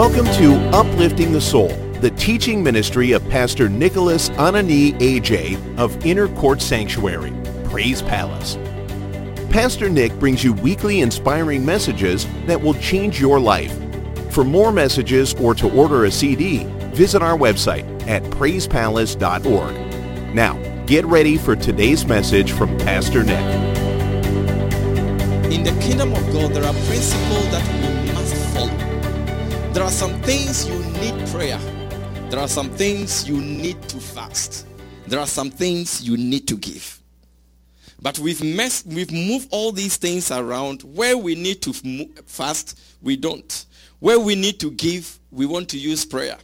Welcome to Uplifting the Soul, the teaching ministry of Pastor Nicholas Anani AJ of Inner Court Sanctuary, Praise Palace. Pastor Nick brings you weekly inspiring messages that will change your life. For more messages or to order a CD, visit our website at praisepalace.org. Now, get ready for today's message from Pastor Nick. In the kingdom of God, there are principles that. There are some things you need prayer. There are some things you need to fast. There are some things you need to give. But we've we've moved all these things around. Where we need to fast, we don't. Where we need to give, we want to use prayer.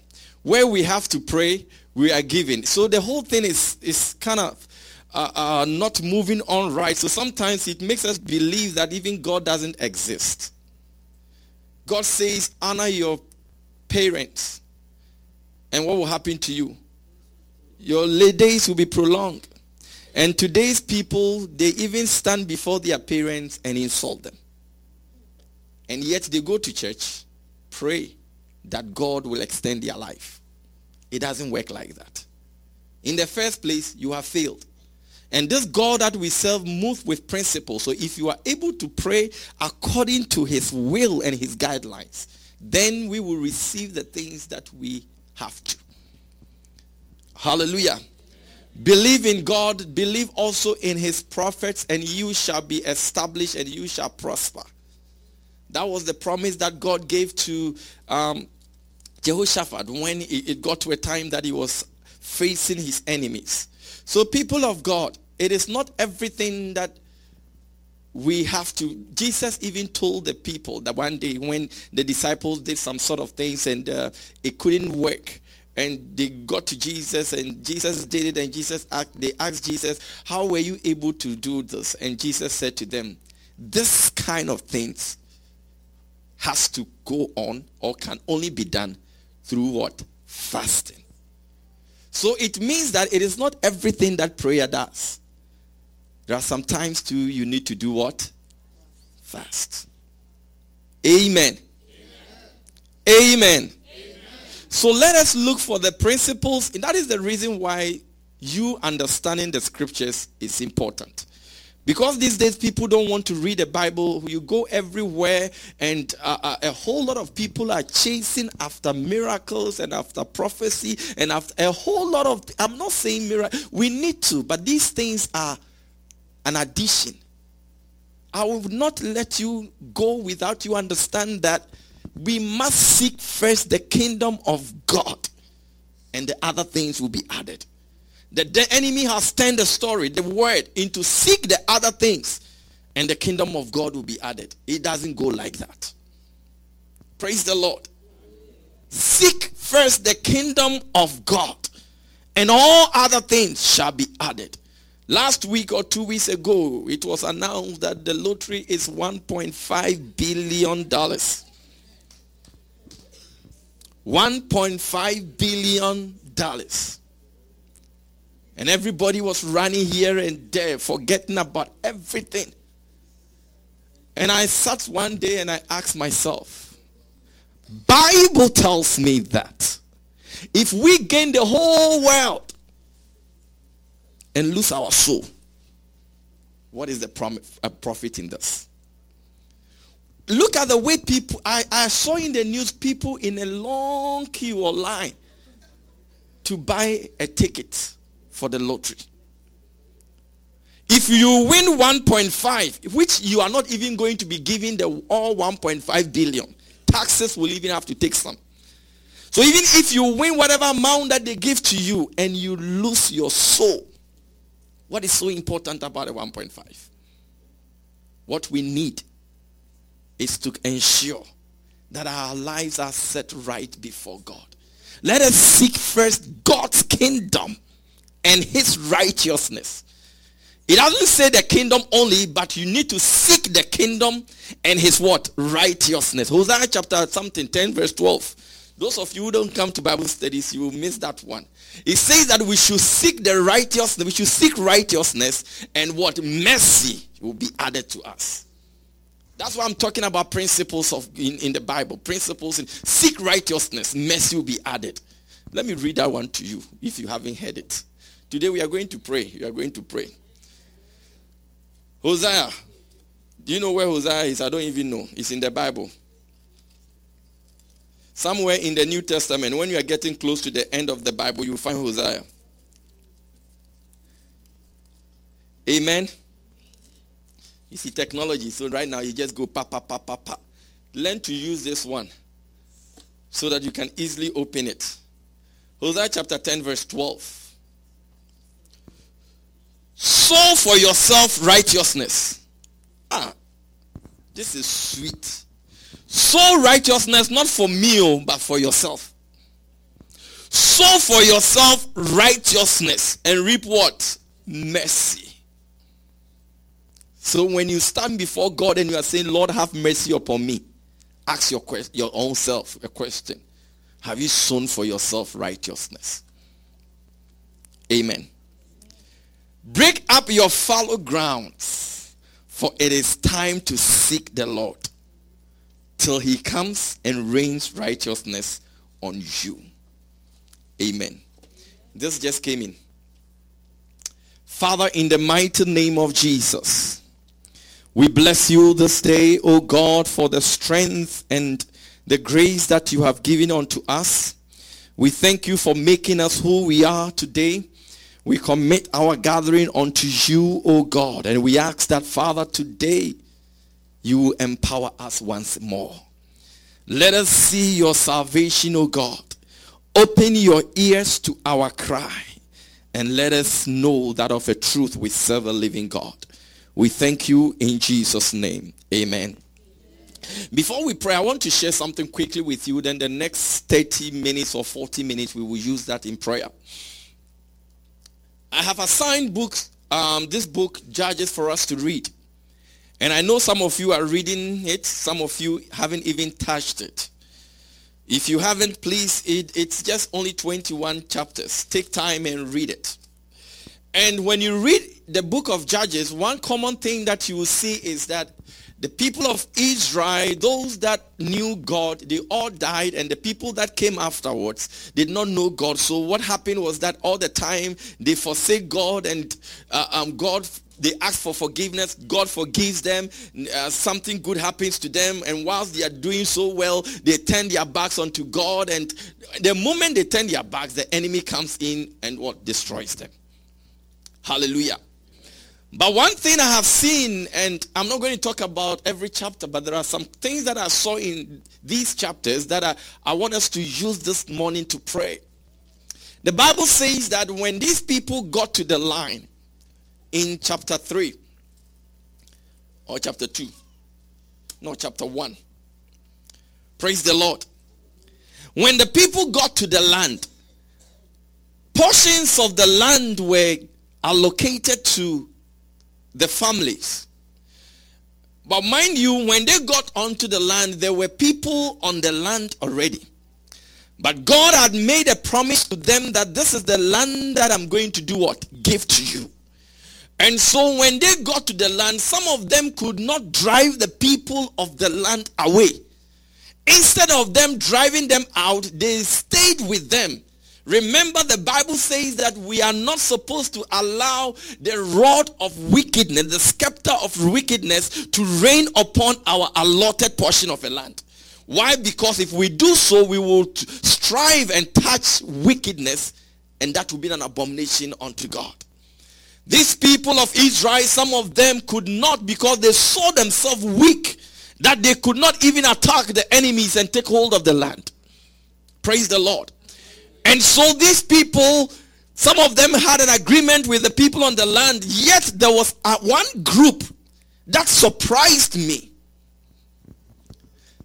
Where we have to pray, we are giving. So the whole thing is, is kind of uh, uh, not moving on right. So sometimes it makes us believe that even God doesn't exist. God says, honor your parents. And what will happen to you? Your days will be prolonged. And today's people, they even stand before their parents and insult them. And yet they go to church, pray that God will extend their life. It doesn't work like that. In the first place, you have failed. And this God that we serve moves with principles. So if you are able to pray according to his will and his guidelines, then we will receive the things that we have to. Hallelujah. Believe in God, believe also in his prophets, and you shall be established and you shall prosper. That was the promise that God gave to um, Jehoshaphat when it got to a time that he was facing his enemies. So, people of God, it is not everything that we have to. Jesus even told the people that one day when the disciples did some sort of things and uh, it couldn't work, and they got to Jesus and Jesus did it and Jesus asked, they asked Jesus, how were you able to do this? And Jesus said to them, this kind of things has to go on or can only be done through what? Fasting. So it means that it is not everything that prayer does. There are some times too you need to do what? Fast. Amen. Amen. Amen. So let us look for the principles. And that is the reason why you understanding the scriptures is important. Because these days people don't want to read the Bible. You go everywhere and uh, uh, a whole lot of people are chasing after miracles and after prophecy and after a whole lot of, I'm not saying miracle, we need to, but these things are an addition. I will not let you go without you understand that we must seek first the kingdom of God and the other things will be added. The, the enemy has turned the story, the word, into seek the other things and the kingdom of God will be added. It doesn't go like that. Praise the Lord. Seek first the kingdom of God and all other things shall be added. Last week or two weeks ago, it was announced that the lottery is $1.5 billion. $1.5 billion. And everybody was running here and there, forgetting about everything. And I sat one day and I asked myself, Bible tells me that if we gain the whole world and lose our soul, what is the uh, profit in this? Look at the way people, I, I saw in the news people in a long queue or line to buy a ticket for the lottery. If you win 1.5, which you are not even going to be giving the all 1.5 billion, taxes will even have to take some. So even if you win whatever amount that they give to you and you lose your soul, what is so important about a 1.5? What we need is to ensure that our lives are set right before God. Let us seek first God's kingdom and his righteousness. It doesn't say the kingdom only, but you need to seek the kingdom and his what? Righteousness. Hosea chapter something 10 verse 12. Those of you who don't come to Bible studies, you will miss that one. It says that we should seek the righteousness, we should seek righteousness and what mercy will be added to us. That's why I'm talking about principles of in, in the Bible. Principles in seek righteousness, mercy will be added. Let me read that one to you if you haven't heard it. Today we are going to pray. We are going to pray. Hosea. Do you know where Hosea is? I don't even know. It's in the Bible. Somewhere in the New Testament, when you are getting close to the end of the Bible, you find Hosea. Amen. You see technology, so right now you just go pa pa pa pa pa. Learn to use this one so that you can easily open it. Hosea chapter 10, verse 12. Sow for yourself righteousness. Ah, this is sweet. Sow righteousness not for me, oh, but for yourself. Sow for yourself righteousness and reap what? Mercy. So when you stand before God and you are saying, Lord, have mercy upon me, ask your, your own self a question. Have you sown for yourself righteousness? Amen. Break up your fallow grounds, for it is time to seek the Lord till he comes and rains righteousness on you. Amen. This just came in. Father, in the mighty name of Jesus, we bless you this day, O God, for the strength and the grace that you have given unto us. We thank you for making us who we are today. We commit our gathering unto you, O God, and we ask that, Father, today you empower us once more. Let us see your salvation, O God. Open your ears to our cry and let us know that of a truth we serve a living God. We thank you in Jesus' name. Amen. Before we pray, I want to share something quickly with you. Then the next 30 minutes or 40 minutes, we will use that in prayer. I have assigned books, um, this book, Judges, for us to read. And I know some of you are reading it. Some of you haven't even touched it. If you haven't, please, it, it's just only 21 chapters. Take time and read it. And when you read the book of Judges, one common thing that you will see is that the people of Israel, those that knew God, they all died, and the people that came afterwards did not know God. So what happened was that all the time they forsake God, and uh, um, God they ask for forgiveness. God forgives them. Uh, something good happens to them, and whilst they are doing so well, they turn their backs onto God. And the moment they turn their backs, the enemy comes in and what destroys them. Hallelujah. But one thing I have seen, and I'm not going to talk about every chapter, but there are some things that I saw in these chapters that I, I want us to use this morning to pray. The Bible says that when these people got to the line in chapter 3 or chapter 2, no, chapter 1, praise the Lord. When the people got to the land, portions of the land were allocated to the families. But mind you, when they got onto the land, there were people on the land already. But God had made a promise to them that this is the land that I'm going to do what? Give to you. And so when they got to the land, some of them could not drive the people of the land away. Instead of them driving them out, they stayed with them Remember the Bible says that we are not supposed to allow the rod of wickedness, the scepter of wickedness to reign upon our allotted portion of a land. Why? Because if we do so, we will strive and touch wickedness and that will be an abomination unto God. These people of Israel, some of them could not because they saw themselves weak that they could not even attack the enemies and take hold of the land. Praise the Lord. And so these people, some of them had an agreement with the people on the land, yet there was a, one group that surprised me.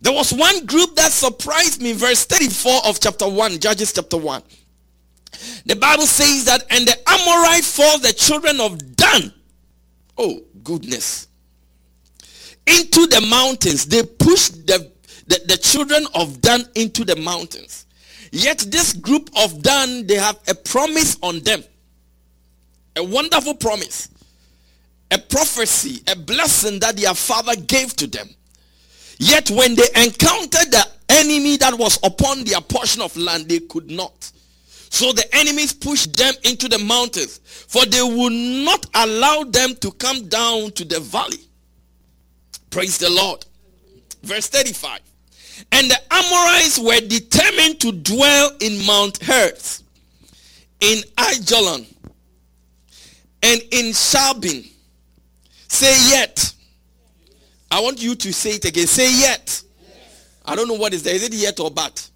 There was one group that surprised me, verse 34 of chapter 1, Judges chapter 1. The Bible says that, and the Amorite fought the children of Dan. Oh, goodness. Into the mountains. They pushed the, the, the children of Dan into the mountains. Yet this group of Dan, they have a promise on them. A wonderful promise. A prophecy, a blessing that their father gave to them. Yet when they encountered the enemy that was upon their portion of land, they could not. So the enemies pushed them into the mountains, for they would not allow them to come down to the valley. Praise the Lord. Verse 35. And the Amorites were determined to dwell in Mount Heres, in Ajalon, and in Shaalbim. Say yet. I want you to say it again. Say yet. Yes. I don't know what is there. Is it yet or but?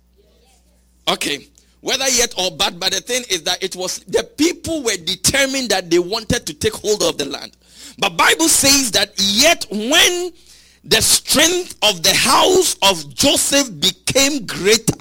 Okay. Whether yet or but, but the thing is that it was the people were determined that they wanted to take hold of the land. But Bible says that yet when the strength of the house of Joseph became greater.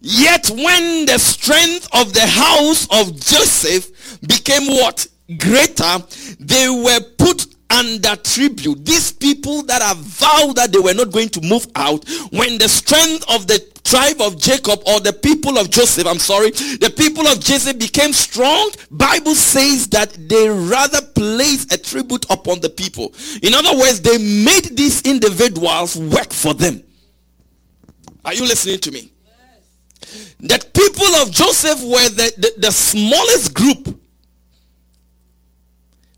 Yet when the strength of the house of Joseph became what? Greater, they were put under tribute. These people that have vowed that they were not going to move out, when the strength of the tribe of Jacob or the people of Joseph, I'm sorry, the people of Joseph became strong, Bible says that they rather place a tribute upon the people. In other words, they made these individuals work for them. Are you listening to me? Yes. The people of Joseph were the, the, the smallest group.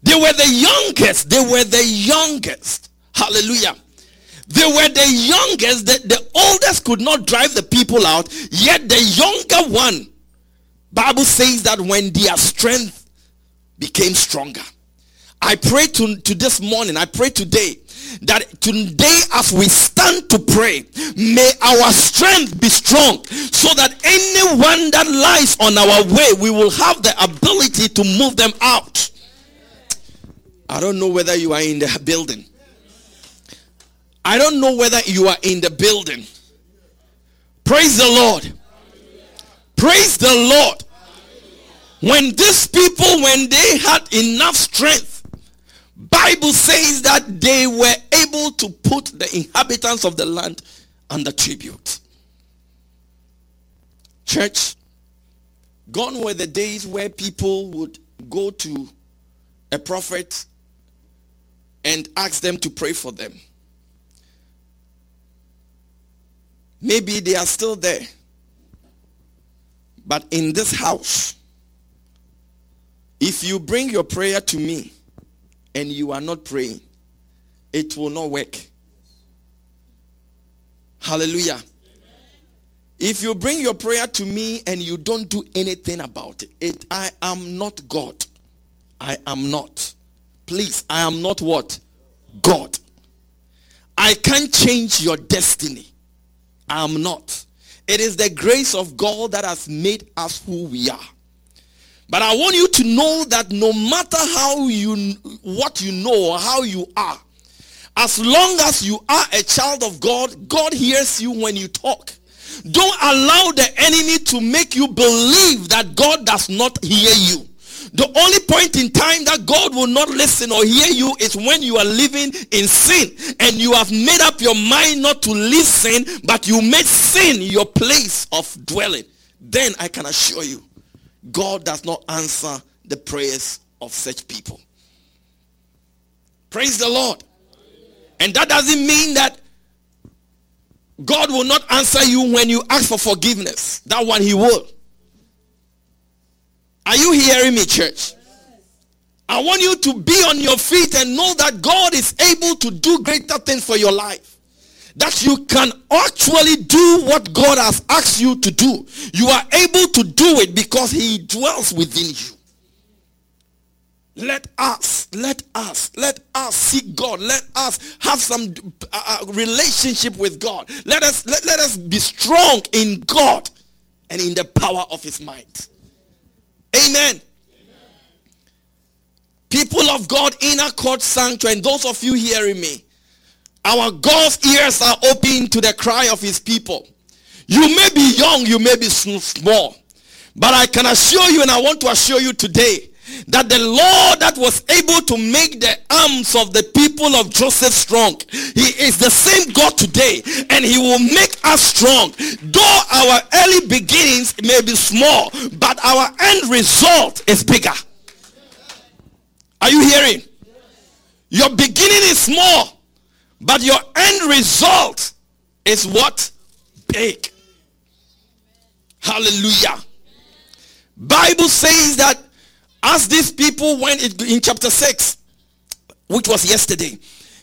They were the youngest. They were the youngest. Hallelujah. They were the youngest. The, the oldest could not drive the people out. Yet the younger one, Bible says that when their strength became stronger. I pray to, to this morning, I pray today that today as we stand to pray, may our strength be strong so that anyone that lies on our way, we will have the ability to move them out. I don't know whether you are in the building. I don't know whether you are in the building. Praise the Lord. Praise the Lord. When these people, when they had enough strength, Bible says that they were able to put the inhabitants of the land under tribute. Church, gone were the days where people would go to a prophet and ask them to pray for them. Maybe they are still there. But in this house, if you bring your prayer to me and you are not praying, it will not work. Hallelujah. If you bring your prayer to me and you don't do anything about it, it I am not God. I am not. Please, I am not what? God. I can't change your destiny. I am not. It is the grace of God that has made us who we are. But I want you to know that no matter how you what you know or how you are, as long as you are a child of God, God hears you when you talk. Don't allow the enemy to make you believe that God does not hear you. The only point in time that God will not listen or hear you is when you are living in sin and you have made up your mind not to listen, but you made sin your place of dwelling. Then I can assure you, God does not answer the prayers of such people. Praise the Lord. And that doesn't mean that God will not answer you when you ask for forgiveness. That one he will. Are you hearing me, church? I want you to be on your feet and know that God is able to do greater things for your life. That you can actually do what God has asked you to do. You are able to do it because he dwells within you. Let us, let us, let us seek God. Let us have some uh, uh relationship with God. Let us, let, let us be strong in God and in the power of his might. Amen. People of God, inner court sanctuary, and those of you hearing me, our God's ears are open to the cry of his people. You may be young, you may be small, but I can assure you, and I want to assure you today, that the Lord that was able to make the arms of the people of Joseph strong, he is the same God today and he will make us strong. Though our early beginnings may be small, but our end result is bigger. Are you hearing? Your beginning is small, But your end result is what? Big. Hallelujah. Bible says that as these people went in chapter 6, which was yesterday,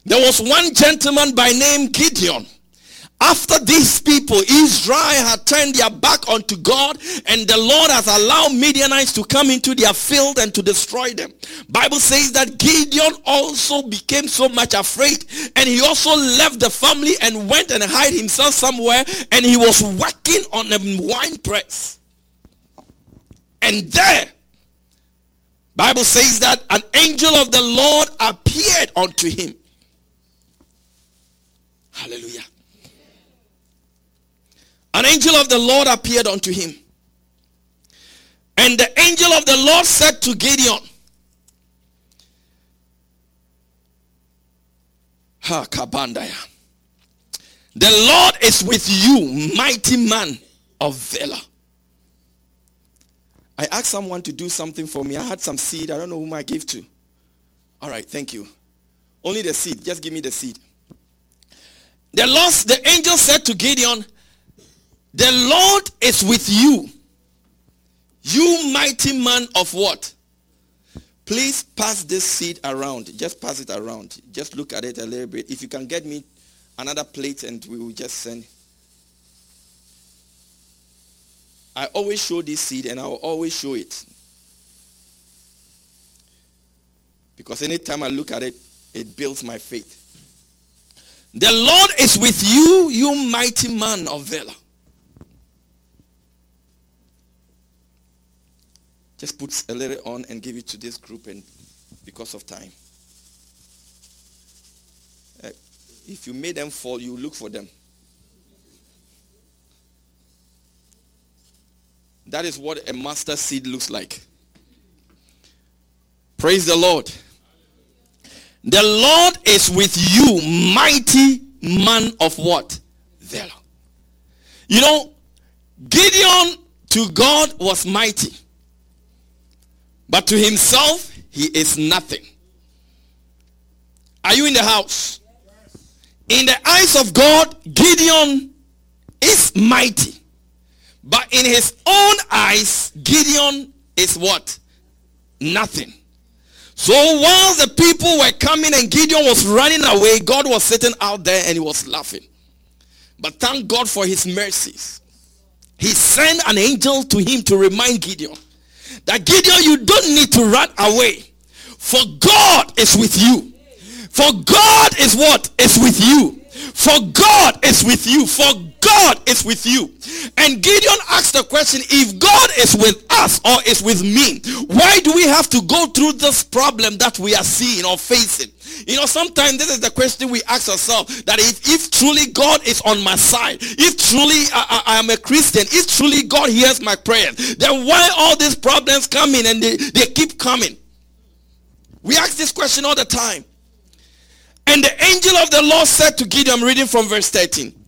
there was one gentleman by name Gideon after these people, Israel had turned their back unto God and the Lord has allowed Midianites to come into their field and to destroy them. Bible says that Gideon also became so much afraid and he also left the family and went and hid himself somewhere and he was working on a wine press. And there, Bible says that an angel of the Lord appeared unto him. Hallelujah. An angel of the Lord appeared unto him. And the angel of the Lord said to Gideon, Ha Kabandaya. The Lord is with you, mighty man of Valor. I asked someone to do something for me. I had some seed. I don't know whom I gave to. All right, thank you. Only the seed. Just give me the seed. The Lord, the angel said to Gideon, the Lord is with you. You mighty man of what? Please pass this seed around. Just pass it around. Just look at it a little bit. If you can get me another plate and we will just send. I always show this seed and I will always show it. Because anytime I look at it, it builds my faith. The Lord is with you, you mighty man of valor. Just put a little on and give it to this group and because of time. Uh, if you made them fall, you look for them. That is what a mustard seed looks like. Praise the Lord. The Lord is with you, mighty man of what? Valor. You know, Gideon to God was mighty. But to himself, he is nothing. Are you in the house? In the eyes of God, Gideon is mighty. But in his own eyes, Gideon is what? Nothing. So while the people were coming and Gideon was running away, God was sitting out there and he was laughing. But thank God for his mercies. He sent an angel to him to remind Gideon that Gideon, you don't need to run away. For God is with you. For God is what? Is with you. For God is with you. For God is with you. And Gideon asked the question, if God is with us or is with me, why do we have to go through this problem that we are seeing or facing? You know, sometimes this is the question we ask ourselves that if, if truly God is on my side, if truly I, I, I am a Christian, if truly God hears my prayers, then why all these problems coming and they, they keep coming? We ask this question all the time. And the angel of the Lord said to Gideon, I'm reading from verse 13.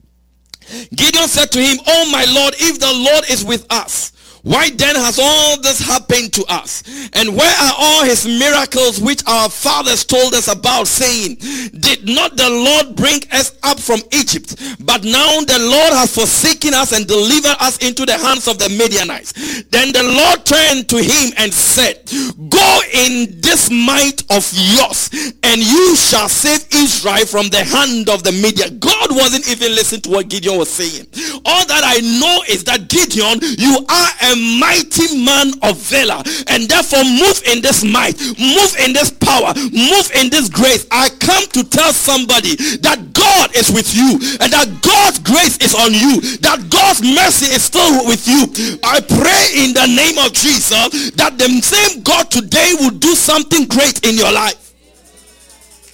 Gideon said to him, Oh my Lord, if the Lord is with us, why then has all this happened to us? And where are all his miracles which our fathers told us about saying, did not the Lord bring us up from Egypt? But now the Lord has forsaken us and delivered us into the hands of the Midianites. Then the Lord turned to him and said, go in this might of yours and you shall save Israel from the hand of the Midian. God wasn't even listening to what Gideon was saying. All that I know is that Gideon, you are a mighty man of valor and therefore move in this might move in this power move in this grace. I come to tell somebody that god is with you and that god's grace is on you that god's mercy is still with you. I pray in the name of jesus that the same god today will do something great in your life.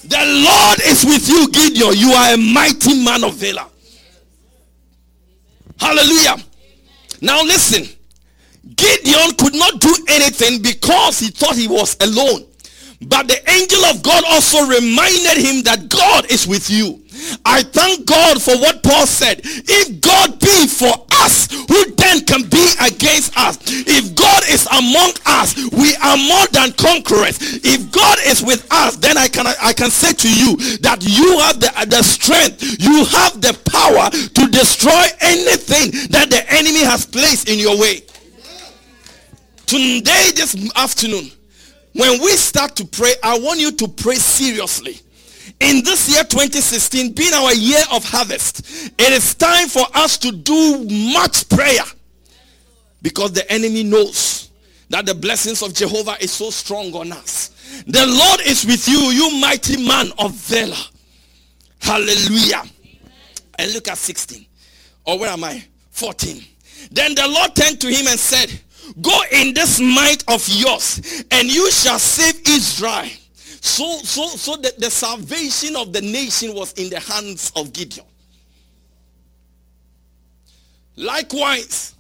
The lord is with you gideon. You are a mighty man of valor. Hallelujah. Now listen Gideon could not do anything because he thought he was alone. But the angel of God also reminded him that God is with you. I thank God for what Paul said. If God be for us, who then can be against us? If God is among us, we are more than conquerors. If God is with us, then I can I can say to you that you have the, the strength, you have the power to destroy anything that the enemy has placed in your way. Today, this afternoon, when we start to pray, I want you to pray seriously. In this year 2016, being our year of harvest, it is time for us to do much prayer because the enemy knows that the blessings of Jehovah is so strong on us. The Lord is with you, you mighty man of valor. Hallelujah. And look at 16. Or where am I? 14. Then the Lord turned to him and said, Go in this might of yours, and you shall save Israel. So, so, so the, the salvation of the nation was in the hands of Gideon. Likewise,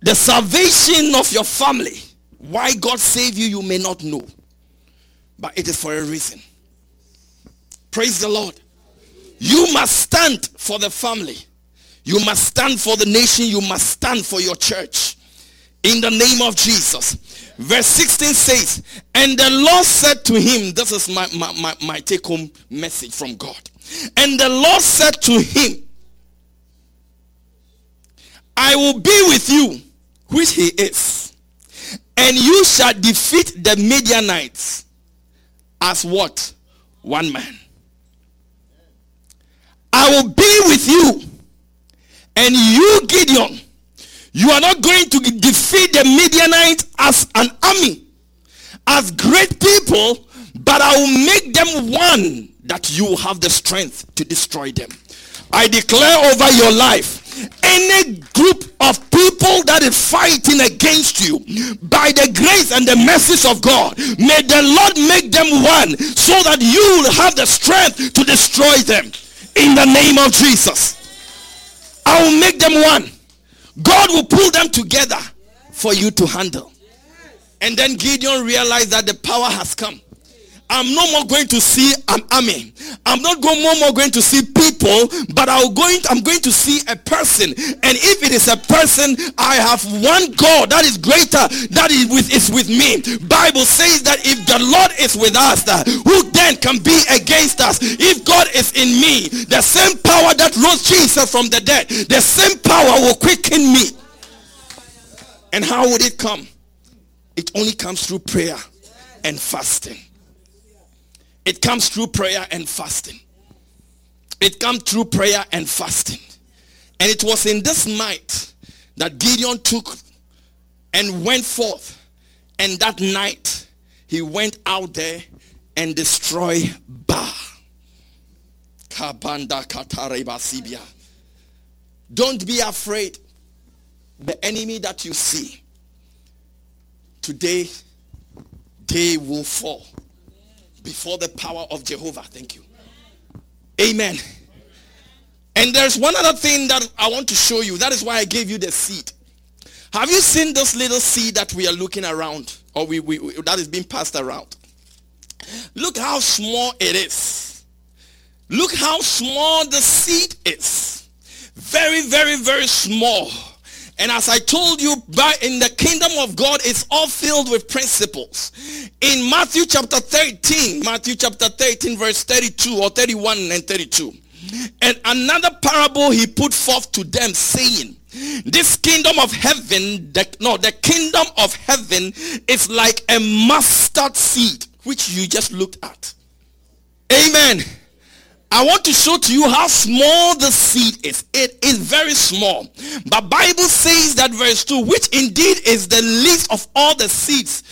the salvation of your family, why God saved you, you may not know. But it is for a reason. Praise the Lord. You must stand for the family. You must stand for the nation. You must stand for your church. In the name of Jesus. Verse 16 says, And the Lord said to him, This is my, my, my, my take home message from God. And the Lord said to him, I will be with you, which he is, and you shall defeat the Midianites as what? One man. I will be with you and you, Gideon, you are not going to defeat the Midianites as an army, as great people, but I will make them one that you have the strength to destroy them. I declare over your life any group of people that is fighting against you by the grace and the mercies of God may the Lord make them one so that you will have the strength to destroy them in the name of Jesus I will make them one. God will pull them together for you to handle. And then Gideon realized that the power has come. I'm no more going to see an army. I'm not going, no more going to see people, but I'm going, I'm going to see a person. And if it is a person, I have one God that is greater, that is with, is with me. Bible says that if the Lord is with us, that who then can be against us? If God is in me, the same power that rose Jesus from the dead, the same power will quicken me. And how would it come? It only comes through prayer and fasting. It comes through prayer and fasting. It comes through prayer and fasting. And it was in this might that Gideon took and went forth. And that night he went out there and destroyed Baal. Don't be afraid. The enemy that you see today, they will fall before the power of Jehovah. Thank you. Amen. And there's one other thing that I want to show you. That is why I gave you the seed. Have you seen this little seed that we are looking around or we, we, we that is being passed around? Look how small it is. Look how small the seed is. Very, very, very small. And as I told you, by in the kingdom of God, it's all filled with principles. In Matthew chapter 13, Matthew chapter 13, verse 32 or 31 and 32. And another parable he put forth to them, saying, This kingdom of heaven, the, no, the kingdom of heaven is like a mustard seed, which you just looked at. Amen. I want to show to you how small the seed is. It is very small. But Bible says that verse 2, which indeed is the least of all the seeds.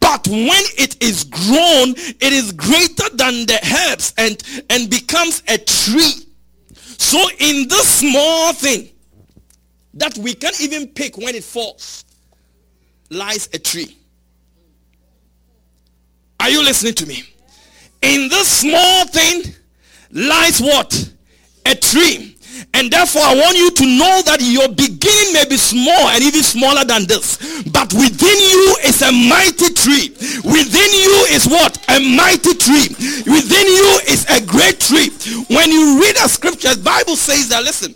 But when it is grown, it is greater than the herbs and, and becomes a tree. So in this small thing that we can't even pick when it falls, lies a tree. Are you listening to me? In this small thing, lies what? A tree. And therefore, I want you to know that your beginning may be small and even smaller than this. But within you is a mighty tree. Within you is what? A mighty tree. Within you is a great tree. When you read the scriptures, Bible says that, listen,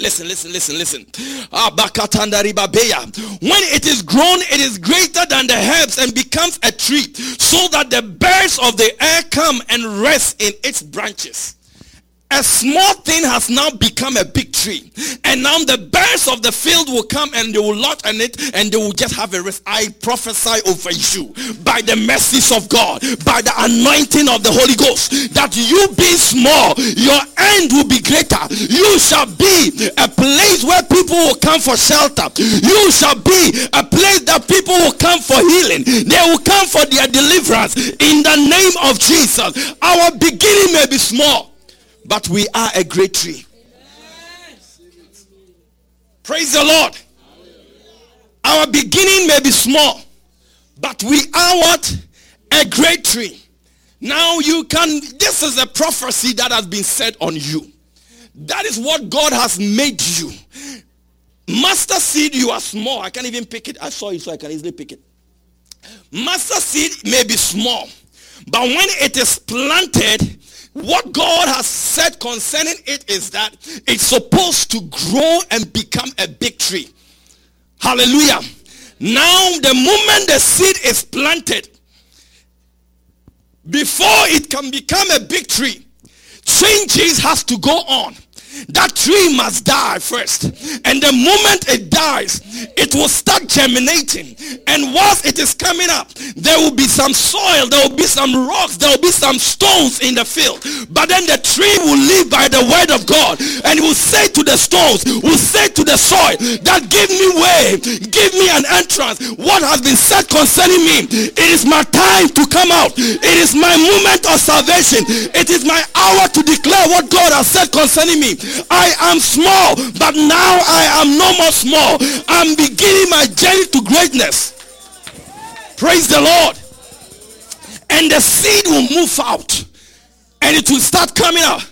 Listen, listen, listen, listen. When it is grown, it is greater than the herbs and becomes a tree, so that the birds of the air come and rest in its branches a small thing has now become a big tree. And now the birds of the field will come and they will lodge on it and they will just have a rest. I prophesy over you by the mercies of god by the anointing of the holy ghost that you being small your end will be greater. You shall be a place where people will come for shelter. You shall be a place that people will come for healing. They will come for their deliverance in the name of jesus. Our beginning may be small but we are a great tree. Praise the Lord. Our beginning may be small, but we are what? A great tree. Now you can, this is a prophecy that has been said on you. That is what God has made you. Mustard seed, you are small. I can't even pick it. I saw it, so I can easily pick it. Mustard seed may be small, but when it is planted, what God has said concerning it is that it's supposed to grow and become a big tree. Hallelujah. Now, the moment the seed is planted, before it can become a big tree, changes has to go on that tree must die first. And the moment it dies, it will start germinating. And once it is coming up, there will be some soil, there will be some rocks, there will be some stones in the field. But then the tree will live by the word of God and will say to the stones, will say to the soil that give me way, give me an entrance. What has been said concerning me, it is my time to come out. It is my moment of salvation. It is my hour to declare what God has said concerning me. I am small, but now I am no more small. I'm beginning my journey to greatness. Praise the Lord. And the seed will move out and it will start coming out.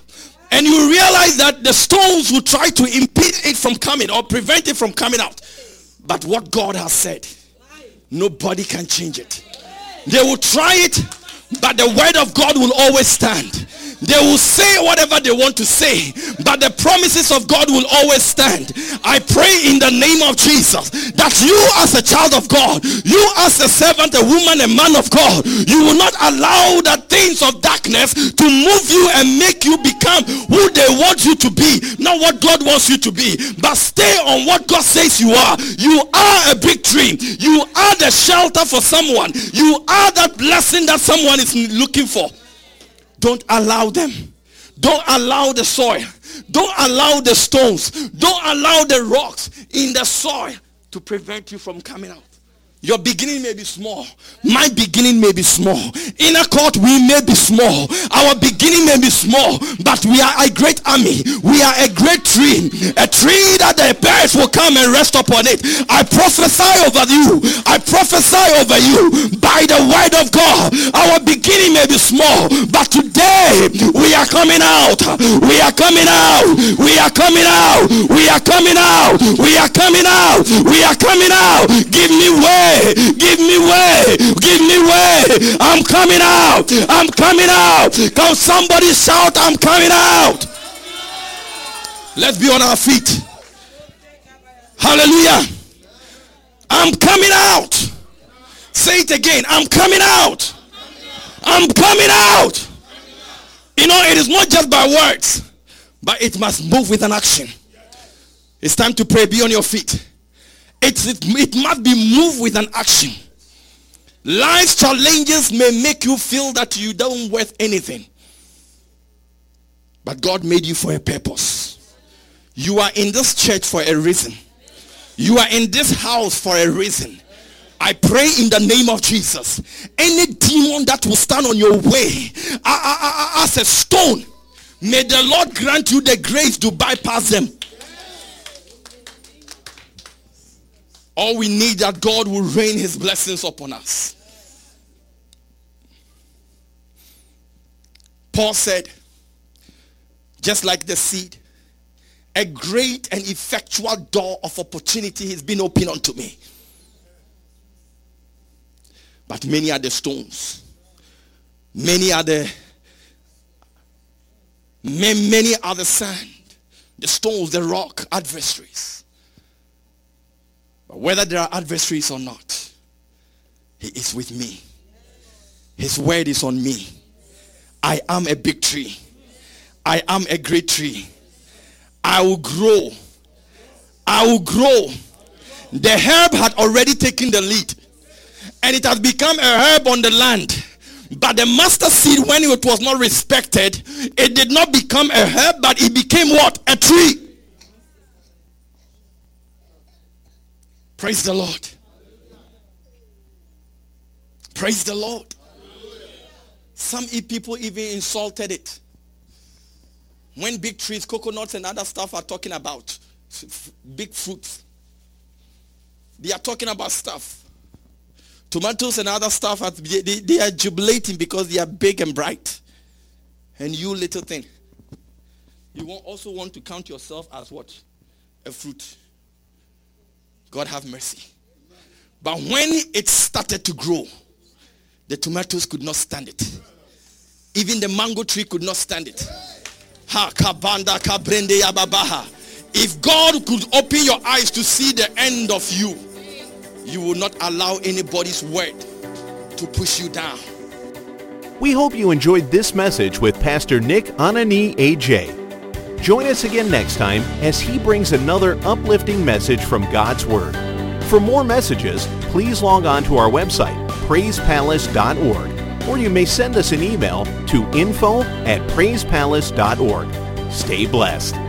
And you realize that the stones will try to impede it from coming or prevent it from coming out. But what God has said, nobody can change it. They will try it, but the word of God will always stand. They will say whatever they want to say, but the promises of God will always stand. I pray in the name of Jesus that you as a child of God, you as a servant, a woman, a man of God, you will not allow the things of darkness to move you and make you become who they want you to be, not what God wants you to be, but stay on what God says you are. You are a big tree. You are the shelter for someone. You are that blessing that someone is looking for. Don't allow them. Don't allow the soil. Don't allow the stones. Don't allow the rocks in the soil to prevent you from coming out. Your beginning may be small. My beginning may be small. Inner Court, we may be small. Our beginning may be small, but we are a great army. We are a great tree. A tree that the birds will come and rest upon it. I prophesy over you. I prophesy over you by the word of God. Our beginning may be small, but today we are coming out. We are coming out. We are coming out. We are coming out. We are coming out. We are coming out. Give me way way. Give me way. Give me way. I'm coming out. I'm coming out. Come somebody shout, I'm coming out. Let's be on our feet. Hallelujah. I'm coming out. Say it again. I'm coming out. I'm coming out. You know, it is not just by words, but it must move with an action. It's time to pray. Be on your feet. It, it, it must be moved with an action. Life's challenges may make you feel that you don't worth anything. But God made you for a purpose. You are in this church for a reason. You are in this house for a reason. I pray in the name of Jesus. Any demon that will stand on your way as a stone, may the Lord grant you the grace to bypass them. All we need that God will rain his blessings upon us. Paul said, just like the seed a great and effectual door of opportunity has been opened unto me. But many are the stones. Many are the many are the sand, the stones, the rock, adversaries. But whether there are adversaries or not, he is with me. His word is on me. I am a big tree. I am a great tree. I will grow. I will grow. The herb had already taken the lead and it has become a herb on the land. But the mustard seed, when it was not respected, it did not become a herb, but it became what? A tree. Praise the Lord. Praise the Lord. Some people even insulted it. When big trees, coconuts, and other stuff are talking about big fruits, they are talking about stuff. Tomatoes and other stuff, they, they, they are jubilating because they are big and bright. And you little thing. You also want to count yourself as what? A fruit. God have mercy. But when it started to grow, the tomatoes could not stand it. Even the mango tree could not stand it. Ha kabanda kabrende yababaha. If God could open your eyes to see the end of you, you will not allow anybody's word to push you down. We hope you enjoyed this message with Pastor Nick Anani AJ. Join us again next time as he brings another uplifting message from God's Word. For more messages, please log on to our website, praisepalace.org, or you may send us an email to info at praisepalace.org. Stay blessed.